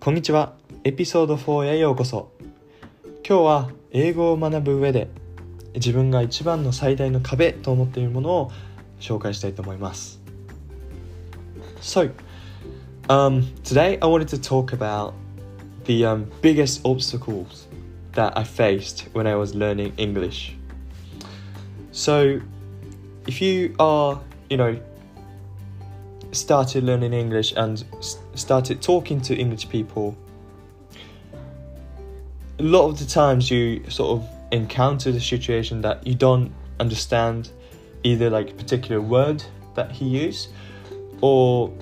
こんにちは。エピソード4へようこそ。今日は英語を学ぶ上で自分が一番の最大の壁と思っているものを紹介したいと思います。So, um, today I wanted to talk about the um, biggest obstacles that I faced when I was learning English. So, if you are, you know, started learning English and started talking to English people, a lot of the times you sort of encounter the situation that you don't understand either like a particular word that he used or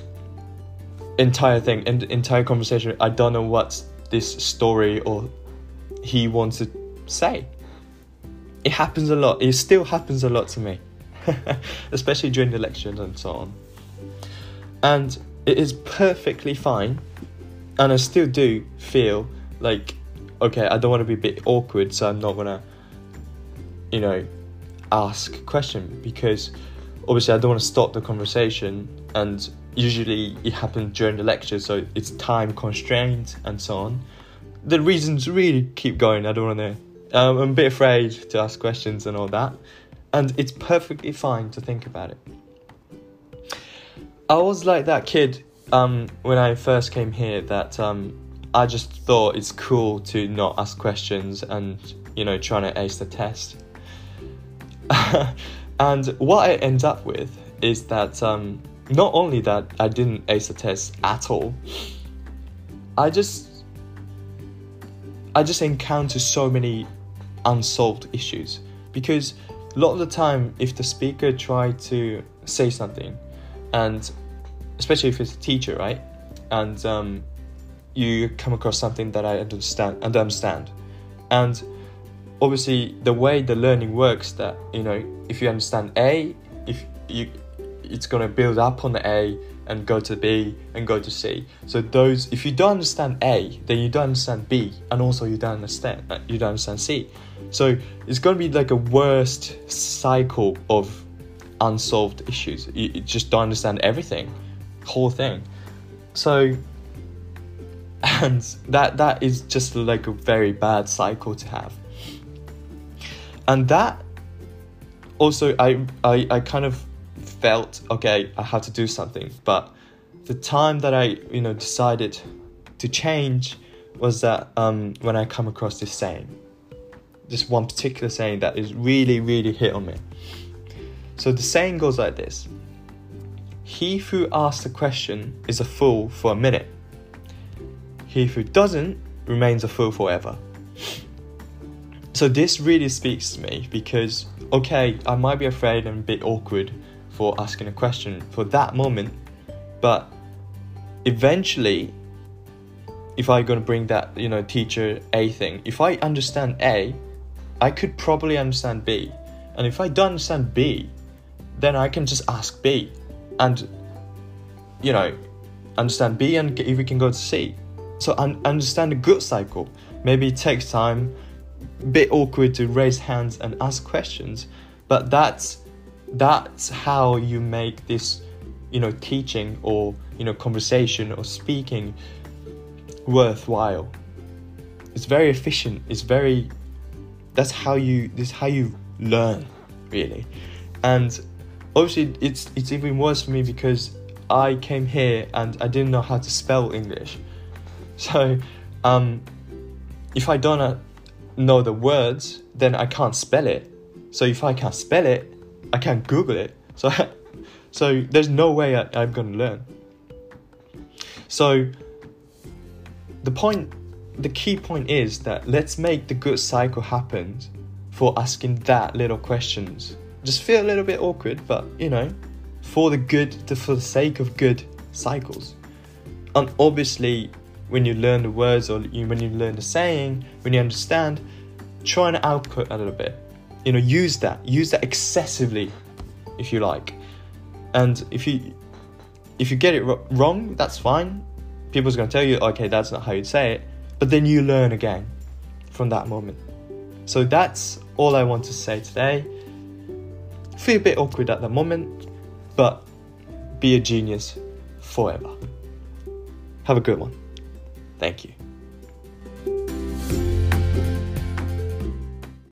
entire thing and entire conversation. I don't know what this story or he wants to say. It happens a lot. It still happens a lot to me especially during the lectures and so on and it is perfectly fine. And i still do feel like okay i don't want to be a bit awkward so i'm not gonna you know ask question because obviously i don't want to stop the conversation. And usually it happens during the lecture so it's time constrained and so on. The reasons really keep going i don't want to um, i'm a bit afraid to ask questions and all that. And it's perfectly fine to think about it I was like that kid um, when I first came here that um, I just thought it's cool to not ask questions and you know trying to ace the test. and what I end up with is that um, not only that I didn't ace the test at all, I just I just encounter so many unsolved issues because a lot of the time if the speaker tried to say something and especially if it's a teacher, right? And um, you come across something that I understand and understand, and obviously the way the learning works, that you know, if you understand A, if you, it's gonna build up on the A and go to B and go to C. So those, if you don't understand A, then you don't understand B, and also you don't understand uh, you don't understand C. So it's gonna be like a worst cycle of unsolved issues. You, you just don't understand everything whole thing. So and that that is just like a very bad cycle to have. And that also I I, I kind of felt okay, I have to do something, but the time that I, you know, decided to change was that um, when I come across this saying, this one particular saying that is really, really hit on me. So the saying goes like this he who asks a question is a fool for a minute. He who doesn't remains a fool forever. So this really speaks to me because, okay, I might be afraid and a bit awkward for asking a question for that moment, but eventually, if I'm gonna bring that, you know, teacher A thing, if I understand A, I could probably understand B. And if I don't understand B, then I can just ask B and you know understand B and if we can go to C. So un- understand the good cycle. Maybe it takes time, a bit awkward to raise hands and ask questions, but that's that's how you make this, you know, teaching or you know conversation or speaking worthwhile. It's very efficient. It's very that's how you this how you learn really, and obviously it's it's even worse for me because I came here and I didn't know how to spell English. So um, if I don't know the words, then I can't spell it. So if I can't spell it, I can't Google it. So so there's no way I, I'm gonna learn. So the point the key point is that let's make the good cycle happen for asking that little questions just feel a little bit awkward, but you know, for the good, to, for the sake of good cycles. And obviously, when you learn the words or you, when you learn the saying, when you understand, try and output a little bit. You know, use that, use that excessively, if you like. And if you if you get it wrong, that's fine. People's to tell you, okay, that's not how you'd say it. But then you learn again from that moment. So that's all I want to say today. Feel a bit awkward at the moment, but be a genius forever. Have a good one. Thank you.